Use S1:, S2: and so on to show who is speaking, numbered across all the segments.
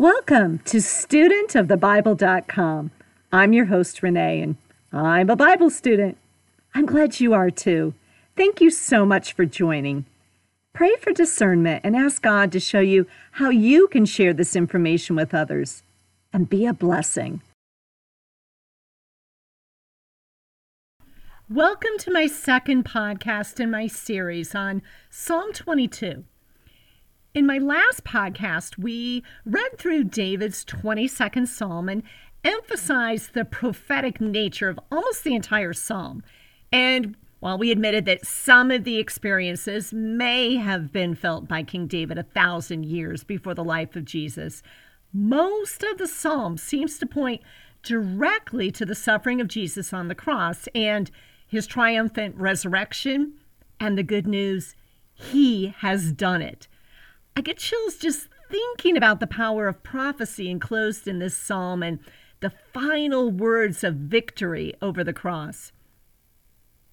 S1: Welcome to studentofthebible.com. I'm your host, Renee, and I'm a Bible student. I'm glad you are too. Thank you so much for joining. Pray for discernment and ask God to show you how you can share this information with others and be a blessing. Welcome to my second podcast in my series on Psalm 22. In my last podcast, we read through David's 22nd psalm and emphasized the prophetic nature of almost the entire psalm. And while we admitted that some of the experiences may have been felt by King David a thousand years before the life of Jesus, most of the psalm seems to point directly to the suffering of Jesus on the cross and his triumphant resurrection and the good news he has done it. I get chills just thinking about the power of prophecy enclosed in this psalm and the final words of victory over the cross.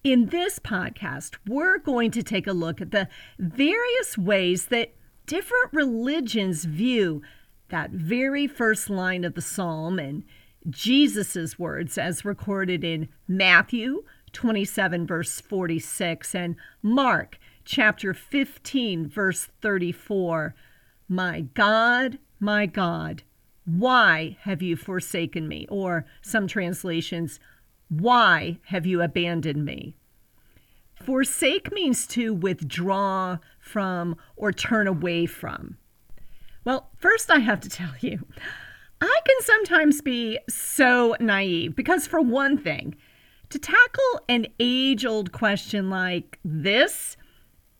S1: In this podcast, we're going to take a look at the various ways that different religions view that very first line of the psalm and Jesus' words as recorded in Matthew 27, verse 46, and Mark chapter 15, verse 34. My God, my God, why have you forsaken me? Or some translations, why have you abandoned me? Forsake means to withdraw from or turn away from. Well, first, I have to tell you, I can sometimes be so naive because, for one thing, to tackle an age old question like this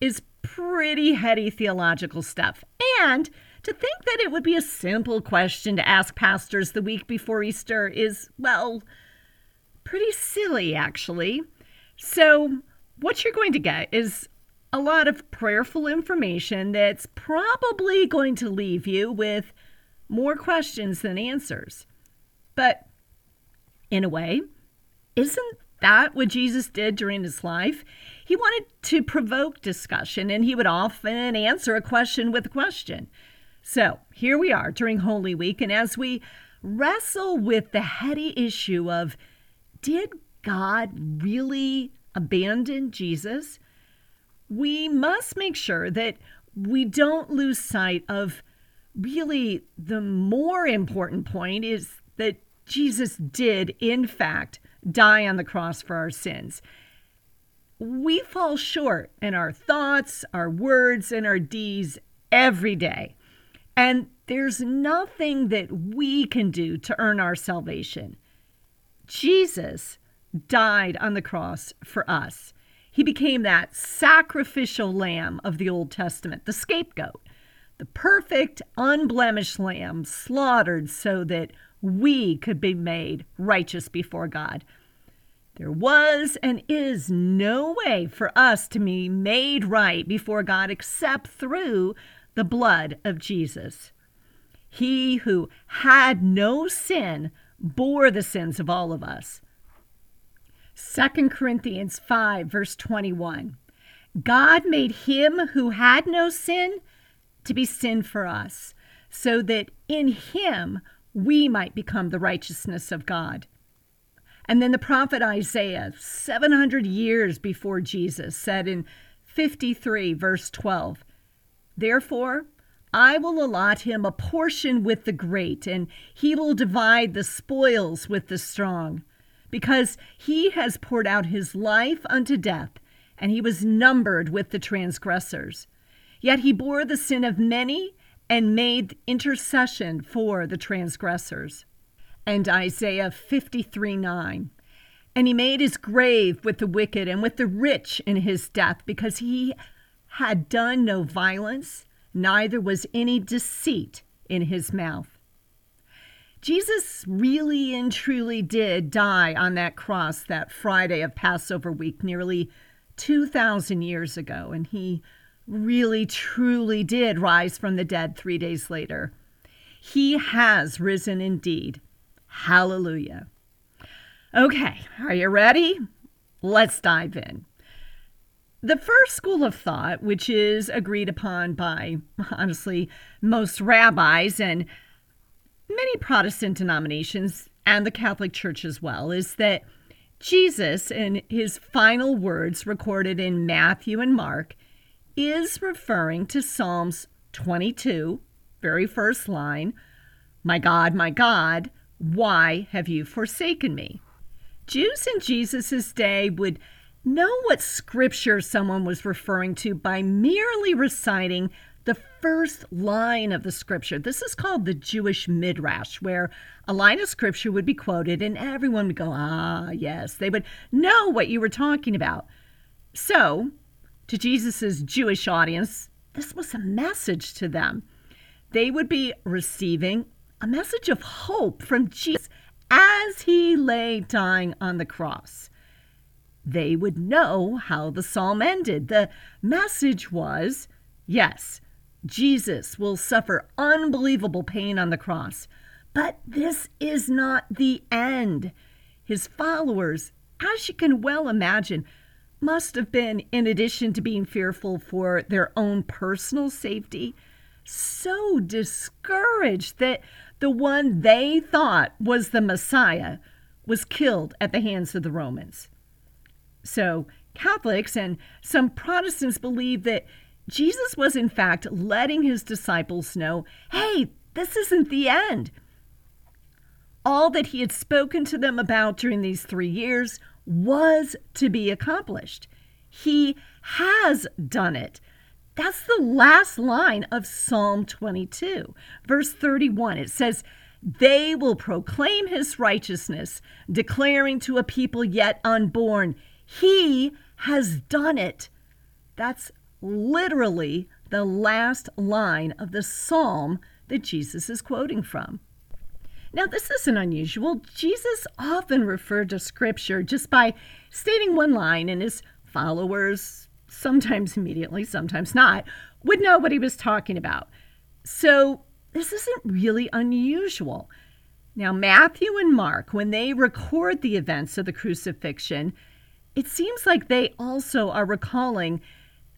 S1: is pretty heady theological stuff. And to think that it would be a simple question to ask pastors the week before Easter is, well, pretty silly, actually. So, what you're going to get is a lot of prayerful information that's probably going to leave you with more questions than answers. But in a way, isn't that what Jesus did during his life? He wanted to provoke discussion, and he would often answer a question with a question. So here we are during Holy Week, and as we wrestle with the heady issue of did God really abandon Jesus? We must make sure that we don't lose sight of really the more important point is that Jesus did, in fact, die on the cross for our sins we fall short in our thoughts, our words, and our deeds every day. And there's nothing that we can do to earn our salvation. Jesus died on the cross for us. He became that sacrificial lamb of the Old Testament, the scapegoat, the perfect, unblemished lamb slaughtered so that we could be made righteous before God. There was and is no way for us to be made right before God except through the blood of Jesus. He who had no sin bore the sins of all of us. 2 Corinthians 5, verse 21. God made him who had no sin to be sin for us, so that in him we might become the righteousness of God. And then the prophet Isaiah, 700 years before Jesus, said in 53, verse 12, Therefore, I will allot him a portion with the great, and he will divide the spoils with the strong, because he has poured out his life unto death, and he was numbered with the transgressors. Yet he bore the sin of many and made intercession for the transgressors and Isaiah 53 9. And he made his grave with the wicked and with the rich in his death, because he had done no violence, neither was any deceit in his mouth. Jesus really and truly did die on that cross that Friday of Passover week, nearly 2,000 years ago, and he really truly did rise from the dead three days later. He has risen indeed. Hallelujah. Okay, are you ready? Let's dive in. The first school of thought, which is agreed upon by honestly most rabbis, and many Protestant denominations and the Catholic Church as well is that Jesus, in his final words recorded in Matthew and Mark, is referring to Psalms 22, very first line My God, my God, why have you forsaken me? Jews in Jesus' day would know what scripture someone was referring to by merely reciting the first line of the scripture. This is called the Jewish Midrash, where a line of scripture would be quoted and everyone would go, ah, yes. They would know what you were talking about. So, to Jesus' Jewish audience, this was a message to them. They would be receiving a message of hope from Jesus as he lay dying on the cross. They would know how the psalm ended. The message was yes, Jesus will suffer unbelievable pain on the cross, but this is not the end. His followers, as you can well imagine, must have been, in addition to being fearful for their own personal safety, so discouraged that the one they thought was the Messiah was killed at the hands of the Romans. So, Catholics and some Protestants believe that Jesus was, in fact, letting his disciples know hey, this isn't the end. All that he had spoken to them about during these three years was to be accomplished. He has done it. That's the last line of Psalm 22, verse 31. It says, They will proclaim his righteousness, declaring to a people yet unborn, He has done it. That's literally the last line of the psalm that Jesus is quoting from. Now, this isn't unusual. Jesus often referred to scripture just by stating one line, and his followers sometimes immediately, sometimes not, would know what he was talking about. So this isn't really unusual. Now, Matthew and Mark, when they record the events of the crucifixion, it seems like they also are recalling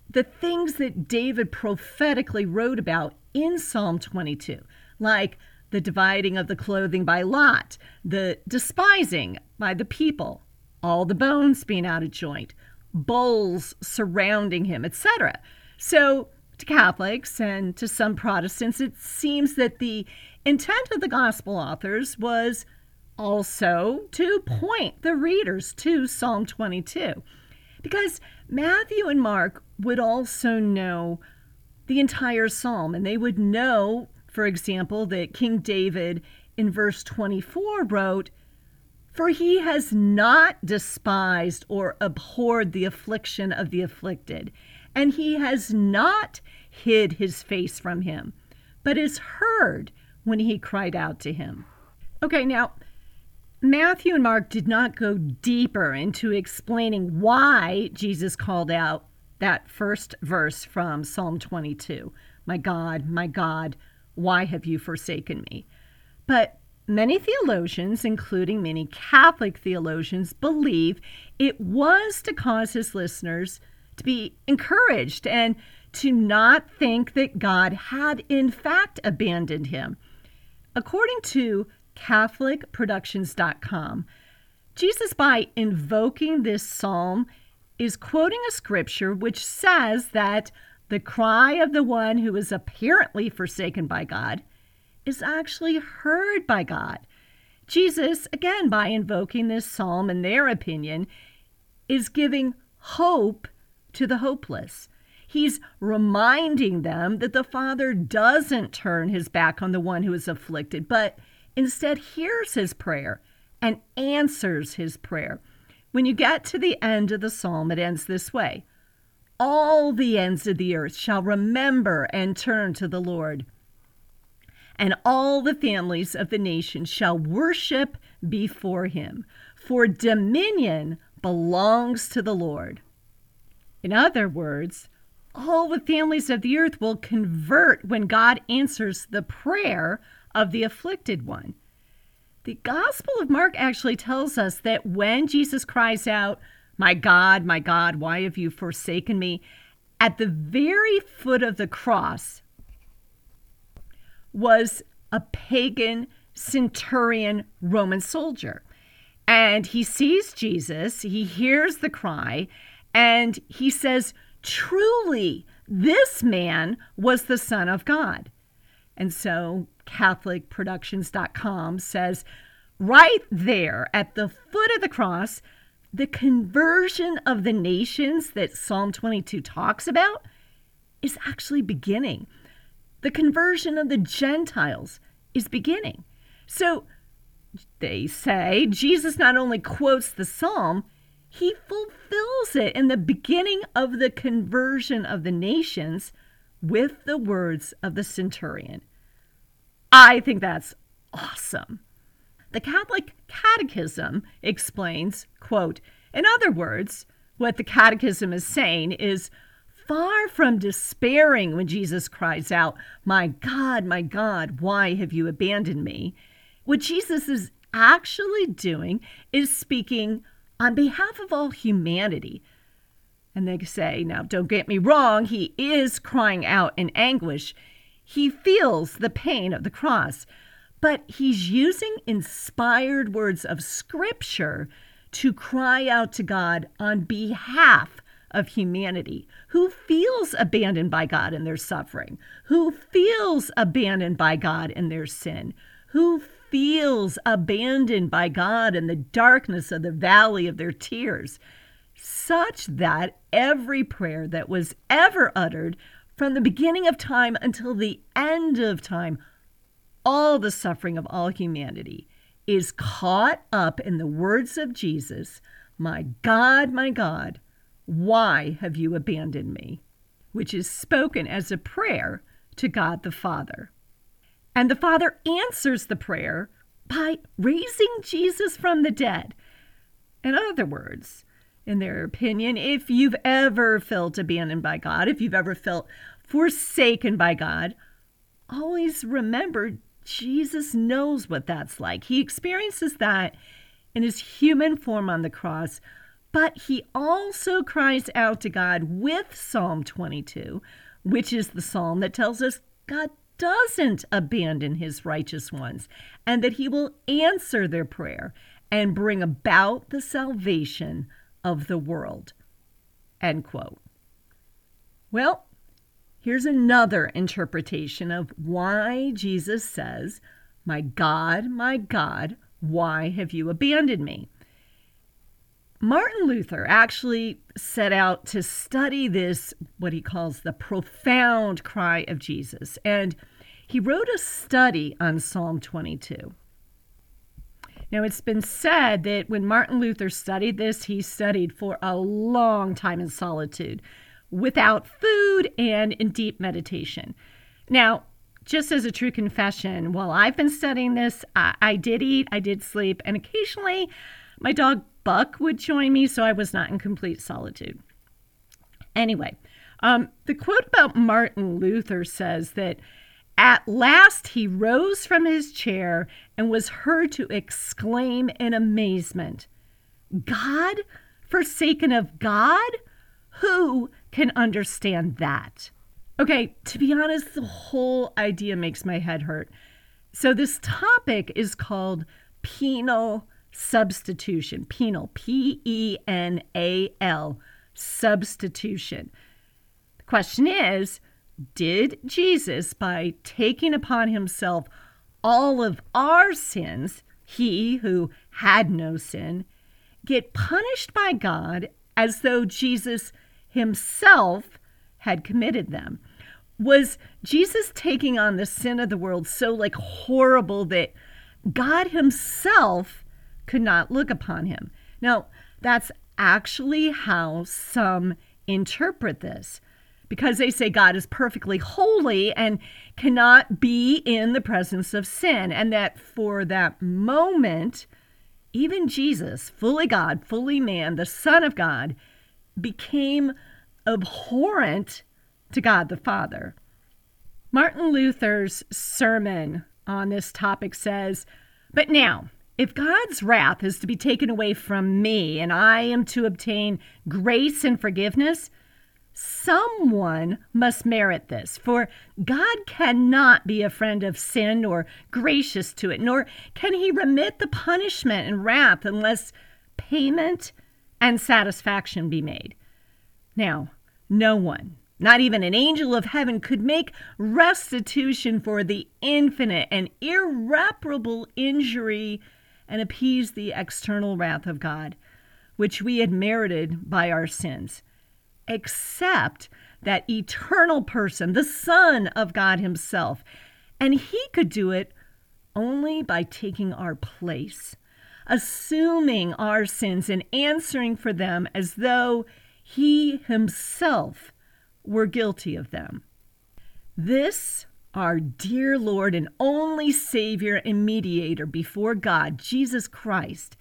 S1: the things that David prophetically wrote about in Psalm 22, like the dividing of the clothing by lot, the despising by the people, all the bones being out of joint, bulls surrounding him, etc. So, to Catholics and to some Protestants, it seems that the intent of the gospel authors was also to point the readers to Psalm 22. Because Matthew and Mark would also know the entire psalm, and they would know, for example, that King David in verse 24 wrote, for he has not despised or abhorred the affliction of the afflicted, and he has not hid his face from him, but is heard when he cried out to him. Okay, now, Matthew and Mark did not go deeper into explaining why Jesus called out that first verse from Psalm 22 My God, my God, why have you forsaken me? But Many theologians, including many Catholic theologians, believe it was to cause his listeners to be encouraged and to not think that God had in fact abandoned him. According to CatholicProductions.com, Jesus, by invoking this psalm, is quoting a scripture which says that the cry of the one who is apparently forsaken by God is actually heard by God. Jesus, again, by invoking this psalm, in their opinion, is giving hope to the hopeless. He's reminding them that the Father doesn't turn his back on the one who is afflicted, but instead hears his prayer and answers his prayer. When you get to the end of the psalm, it ends this way All the ends of the earth shall remember and turn to the Lord and all the families of the nations shall worship before him, for dominion belongs to the Lord. In other words, all the families of the earth will convert when God answers the prayer of the afflicted one. The Gospel of Mark actually tells us that when Jesus cries out, My God, my God, why have you forsaken me? At the very foot of the cross, was a pagan centurion Roman soldier. And he sees Jesus, he hears the cry, and he says, Truly, this man was the Son of God. And so CatholicProductions.com says, right there at the foot of the cross, the conversion of the nations that Psalm 22 talks about is actually beginning. The conversion of the Gentiles is beginning. So they say Jesus not only quotes the psalm, he fulfills it in the beginning of the conversion of the nations with the words of the centurion. I think that's awesome. The Catholic Catechism explains, quote, in other words, what the Catechism is saying is far from despairing when Jesus cries out, My God, my God, why have you abandoned me? What Jesus is actually doing is speaking on behalf of all humanity. And they say, now don't get me wrong, he is crying out in anguish. He feels the pain of the cross, but he's using inspired words of scripture to cry out to God on behalf of humanity who feels abandoned by God in their suffering, who feels abandoned by God in their sin, who feels abandoned by God in the darkness of the valley of their tears, such that every prayer that was ever uttered from the beginning of time until the end of time, all the suffering of all humanity is caught up in the words of Jesus My God, my God, why have you abandoned me? which is spoken as a prayer to God the Father. And the Father answers the prayer by raising Jesus from the dead. In other words, in their opinion, if you've ever felt abandoned by God, if you've ever felt forsaken by God, always remember Jesus knows what that's like. He experiences that in his human form on the cross, but he also cries out to God with Psalm 22, which is the psalm that tells us God doesn't abandon his righteous ones and that he will answer their prayer and bring about the salvation of the world. End quote. Well, here's another interpretation of why Jesus says, My God, my God, why have you abandoned me? Martin Luther actually set out to study this, what he calls the profound cry of Jesus. And he wrote a study on Psalm 22. Now, it's been said that when Martin Luther studied this, he studied for a long time in solitude, without food and in deep meditation. Now, just as a true confession, while I've been studying this, I, I did eat, I did sleep, and occasionally my dog Buck would join me, so I was not in complete solitude. Anyway, um, the quote about Martin Luther says that at last he rose from his chair and was heard to exclaim in amazement, God forsaken of God? Who can understand that? Okay, to be honest, the whole idea makes my head hurt. So, this topic is called penal substitution. Penal, P E N A L, substitution. The question is Did Jesus, by taking upon himself all of our sins, he who had no sin, get punished by God as though Jesus himself had committed them? Was Jesus taking on the sin of the world so like horrible that God himself could not look upon him? Now, that's actually how some interpret this because they say God is perfectly holy and cannot be in the presence of sin, and that for that moment, even Jesus, fully God, fully man, the Son of God, became abhorrent to God the Father. Martin Luther's sermon on this topic says, But now, if God's wrath is to be taken away from me and I am to obtain grace and forgiveness, Someone must merit this, for God cannot be a friend of sin or gracious to it, nor can he remit the punishment and wrath unless payment and satisfaction be made. Now, no one, not even an angel of heaven, could make restitution for the infinite and irreparable injury and appease the external wrath of God, which we had merited by our sins except that eternal person, the Son of God Himself. And He could do it only by taking our place, assuming our sins and answering for them as though He Himself were guilty of them. This, our dear Lord and only Savior and mediator before God, Jesus Christ,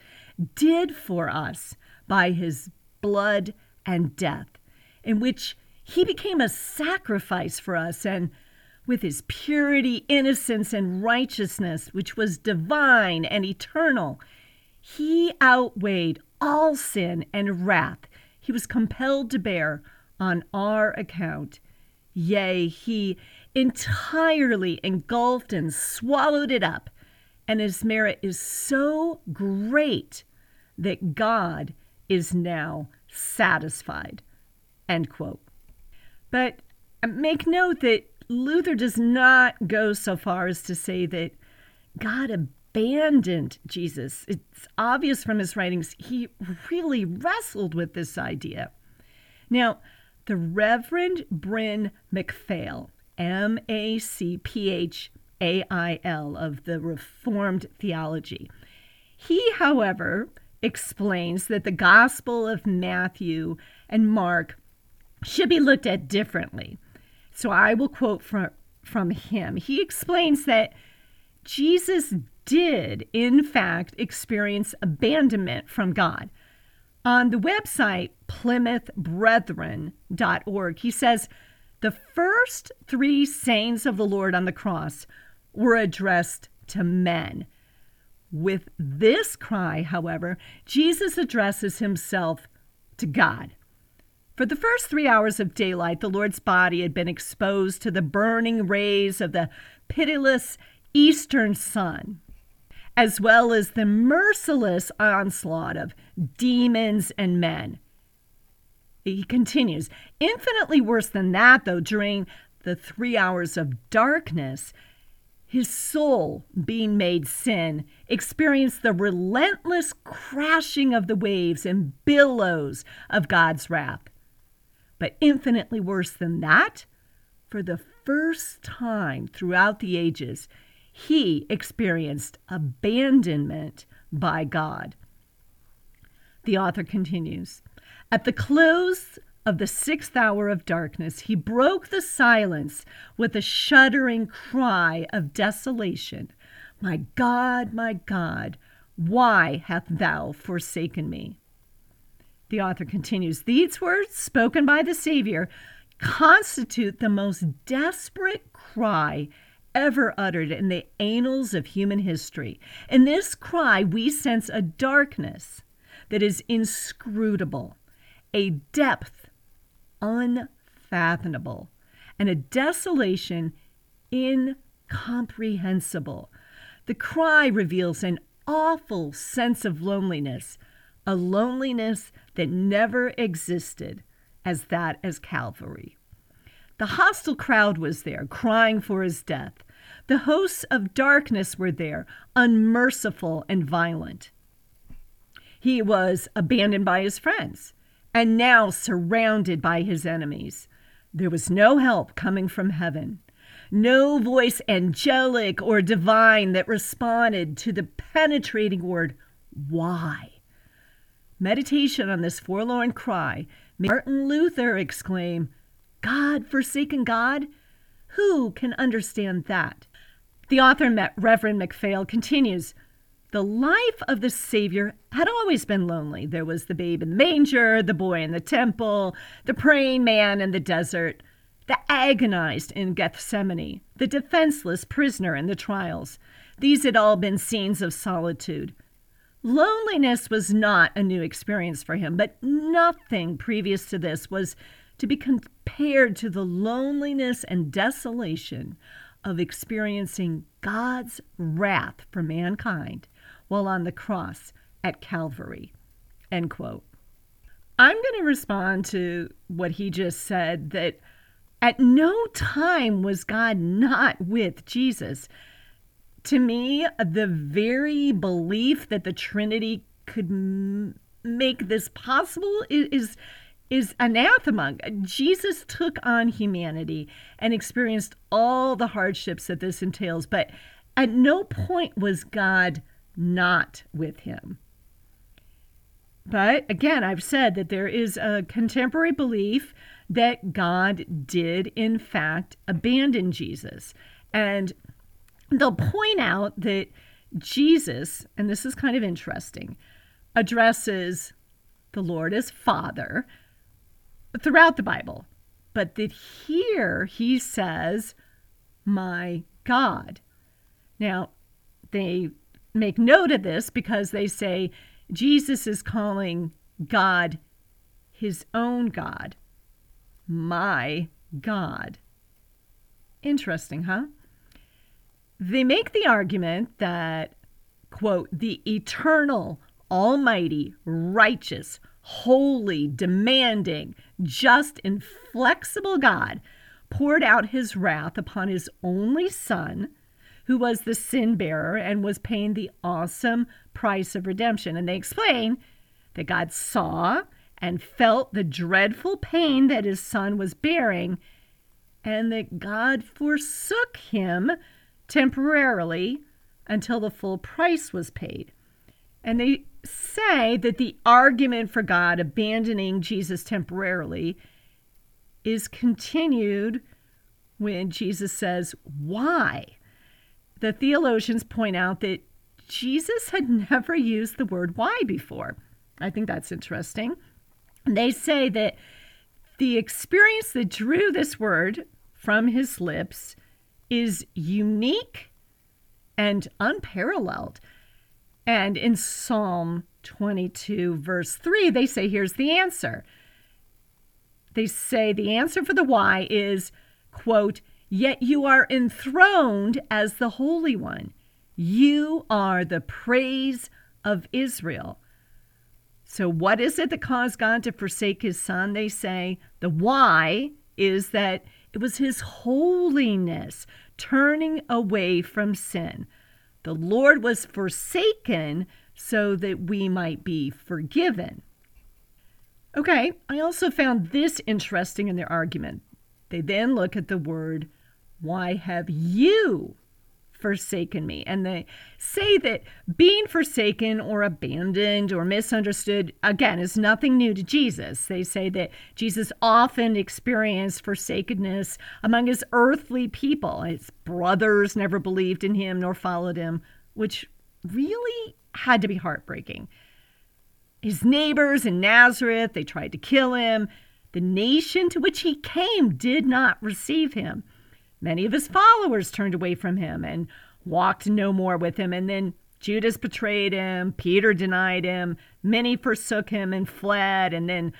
S1: did for us by His blood and death in which he became a sacrifice for us and with his purity, innocence, and righteousness, which was divine and eternal, he outweighed all sin and wrath he was compelled to bear on our account. Yea, he entirely engulfed and swallowed it up, and his merit is so great that God is now satisfied. End quote. But uh, make note that Luther does not go so far as to say that God abandoned Jesus. It's obvious from his writings he really wrestled with this idea. Now, the Reverend Bryn Macphail, M A C P H A I L, of the Reformed theology, he, however, explains that the Gospel of Matthew and Mark should be looked at differently. So I will quote from, from him. He explains that Jesus did, in fact, experience abandonment from God. On the website plymouthbrethren.org, he says the first three sayings of the Lord on the cross were addressed to men. With this cry, however, Jesus addresses himself to God. For the first three hours of daylight, the Lord's body had been exposed to the burning rays of the pitiless eastern sun, as well as the merciless onslaught of demons and men. He continues, infinitely worse than that, though, during the three hours of darkness, his soul, being made sin, experienced the relentless crashing of the waves and billows of God's wrath. But infinitely worse than that, for the first time throughout the ages, he experienced abandonment by God. The author continues At the close of the sixth hour of darkness, he broke the silence with a shuddering cry of desolation My God, my God, why hast thou forsaken me? The author continues These words, spoken by the Savior, constitute the most desperate cry ever uttered in the annals of human history. In this cry, we sense a darkness that is inscrutable, a depth unfathomable, and a desolation incomprehensible. The cry reveals an awful sense of loneliness, a loneliness that never existed as that as Calvary. The hostile crowd was there, crying for his death. The hosts of darkness were there, unmerciful and violent. He was abandoned by his friends and now surrounded by his enemies. There was no help coming from heaven, no voice angelic or divine that responded to the penetrating word, Why? Meditation on this forlorn cry made Martin Luther exclaim, God forsaken God? Who can understand that? The author, Reverend Macphail, continues The life of the Savior had always been lonely. There was the babe in the manger, the boy in the temple, the praying man in the desert, the agonized in Gethsemane, the defenseless prisoner in the trials. These had all been scenes of solitude. Loneliness was not a new experience for him, but nothing previous to this was to be compared to the loneliness and desolation of experiencing God's wrath for mankind while on the cross at Calvary. End quote. I'm going to respond to what he just said that at no time was God not with Jesus. To me, the very belief that the Trinity could m- make this possible is, is is anathema. Jesus took on humanity and experienced all the hardships that this entails, but at no point was God not with him. But again, I've said that there is a contemporary belief that God did, in fact, abandon Jesus. And they'll point out that Jesus, and this is kind of interesting, addresses the Lord as Father throughout the Bible, but that here he says, My God. Now, they make note of this because they say Jesus is calling God his own God, my God. Interesting, huh? They make the argument that, quote, the eternal, almighty, righteous, holy, demanding, just, inflexible God poured out his wrath upon his only son, who was the sin bearer and was paying the awesome price of redemption. And they explain that God saw and felt the dreadful pain that his son was bearing, and that God forsook him temporarily until the full price was paid. And they say that the argument for God abandoning Jesus temporarily is continued when Jesus says, Why? The theologians point out that Jesus had never used the word why before. I think that's interesting. They say that the experience that drew this word from his lips is unique and unparalleled. And in Psalm 22, verse 3, they say, here's the answer. They say the answer for the why is, quote, yet you are enthroned as the Holy One. You are the praise of Israel. So, what is it that caused God to forsake his son? They say the why is that it was his holiness turning away from sin. The Lord was forsaken so that we might be forgiven. Okay, I also found this interesting in their argument. They then look at the word, Why have you forsaken me. And they say that being forsaken or abandoned or misunderstood, again, is nothing new to Jesus. They say that Jesus often experienced forsakenness among his earthly people. His brothers never believed in him nor followed him, which really had to be heartbreaking. His neighbors in Nazareth, they tried to kill him. The nation to which he came did not receive him. Many of his followers turned away from him and walked no more with him. And then Judas betrayed him, Peter denied him, many forsook him and fled, and then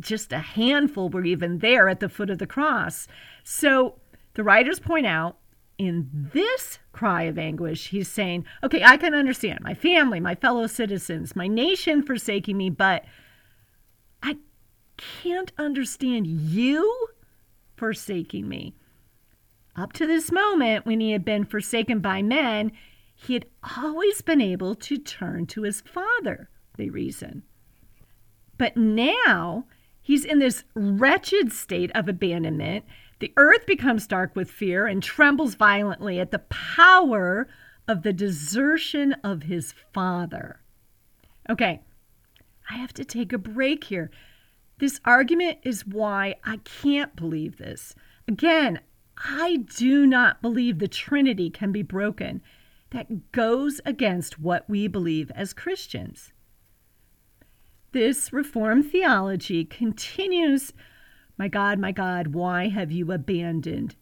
S1: just a handful were even there at the foot of the cross. So the writers point out in this cry of anguish, he's saying, Okay, I can understand my family, my fellow citizens, my nation forsaking me, but I can't understand you forsaking me. Up to this moment, when he had been forsaken by men, he had always been able to turn to his father, they reason. But now he's in this wretched state of abandonment. The earth becomes dark with fear and trembles violently at the power of the desertion of his father. Okay, I have to take a break here. This argument is why I can't believe this. Again, I do not believe the Trinity can be broken. That goes against what we believe as Christians. This Reformed theology continues My God, my God, why have you abandoned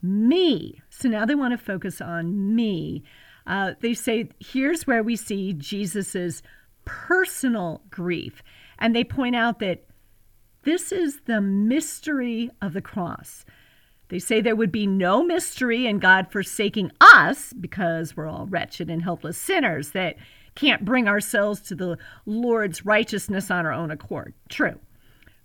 S1: me? So now they want to focus on me. Uh, they say, here's where we see Jesus's personal grief. And they point out that This is the mystery of the cross. They say there would be no mystery in God forsaking us because we're all wretched and helpless sinners that can't bring ourselves to the Lord's righteousness on our own accord. True.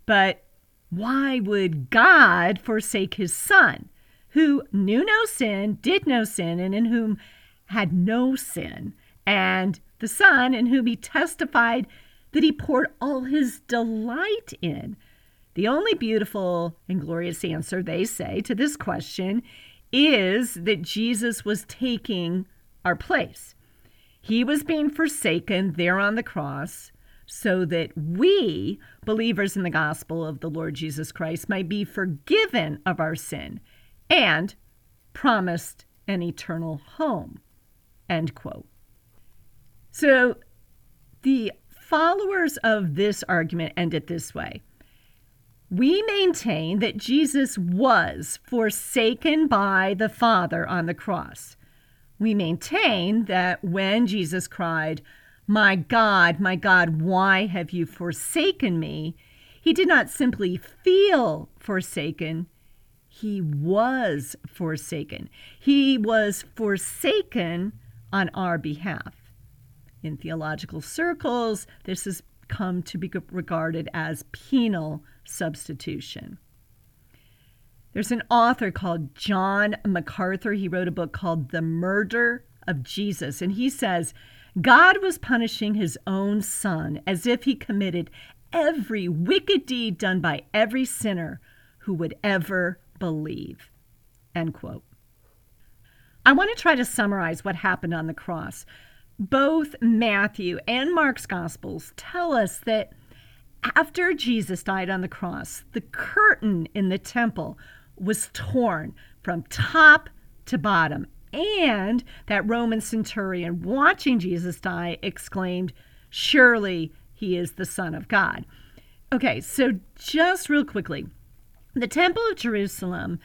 S1: But why would God forsake his son, who knew no sin, did no sin, and in whom had no sin, and the son in whom he testified that he poured all his delight in? The only beautiful and glorious answer, they say, to this question is that Jesus was taking our place. He was being forsaken there on the cross so that we, believers in the gospel of the Lord Jesus Christ, might be forgiven of our sin and promised an eternal home. End quote. So the followers of this argument end it this way we maintain that Jesus was forsaken by the Father on the cross. We maintain that when Jesus cried, My God, my God, why have you forsaken me? He did not simply feel forsaken, he was forsaken. He was forsaken on our behalf. In theological circles, this has come to be regarded as penal substitution. There's an author called John MacArthur. He wrote a book called The Murder of Jesus, and he says God was punishing his own son as if he committed every wicked deed done by every sinner who would ever believe. End quote. I want to try to summarize what happened on the cross. Both Matthew and Mark's Gospels tell us that after Jesus died on the cross, the curtain in the temple was torn from top to bottom. And that Roman centurion, watching Jesus die, exclaimed, Surely he is the Son of God. Okay, so just real quickly the Temple of Jerusalem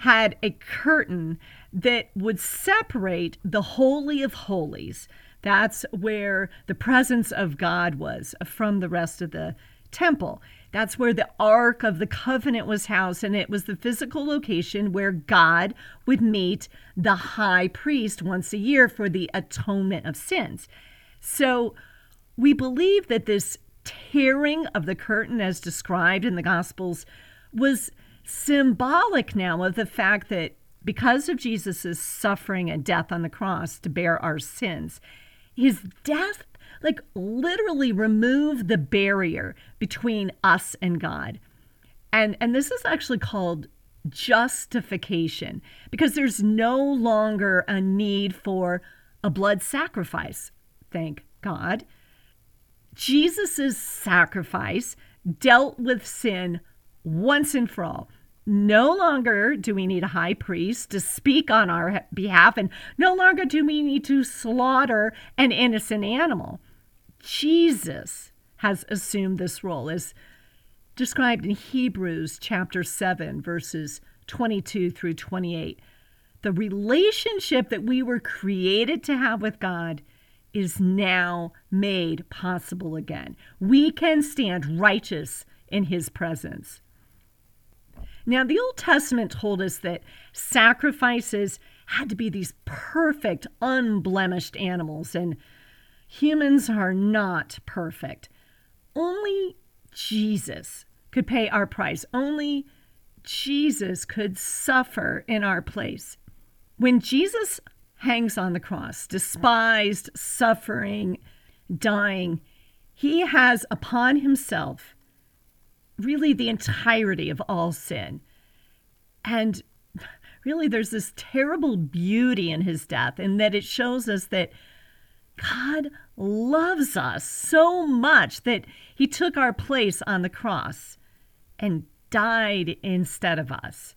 S1: had a curtain that would separate the Holy of Holies. That's where the presence of God was from the rest of the temple. That's where the Ark of the Covenant was housed, and it was the physical location where God would meet the high priest once a year for the atonement of sins. So we believe that this tearing of the curtain, as described in the Gospels, was symbolic now of the fact that because of Jesus' suffering and death on the cross to bear our sins, his death like literally remove the barrier between us and God. And and this is actually called justification because there's no longer a need for a blood sacrifice. Thank God. Jesus' sacrifice dealt with sin once and for all. No longer do we need a high priest to speak on our behalf, and no longer do we need to slaughter an innocent animal. Jesus has assumed this role as described in Hebrews chapter 7, verses 22 through 28. The relationship that we were created to have with God is now made possible again. We can stand righteous in his presence. Now, the Old Testament told us that sacrifices had to be these perfect, unblemished animals, and Humans are not perfect. Only Jesus could pay our price. Only Jesus could suffer in our place. When Jesus hangs on the cross, despised, suffering, dying, he has upon himself really the entirety of all sin. And really, there's this terrible beauty in his death, in that it shows us that God loves us so much that he took our place on the cross and died instead of us.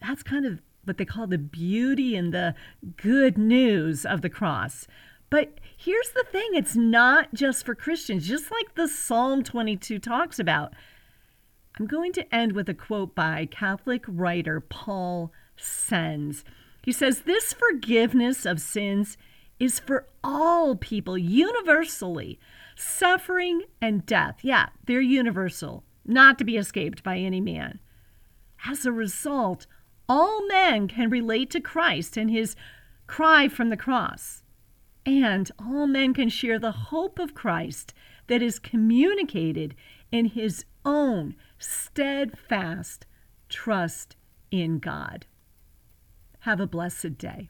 S1: That's kind of what they call the beauty and the good news of the cross. But here's the thing it's not just for Christians, just like the Psalm 22 talks about. I'm going to end with a quote by Catholic writer Paul Senz. He says, This forgiveness of sins is for all people universally. Suffering and death, yeah, they're universal. not to be escaped by any man. As a result, all men can relate to Christ and his cry from the cross. And all men can share the hope of Christ that is communicated in his own steadfast trust in God. Have a blessed day.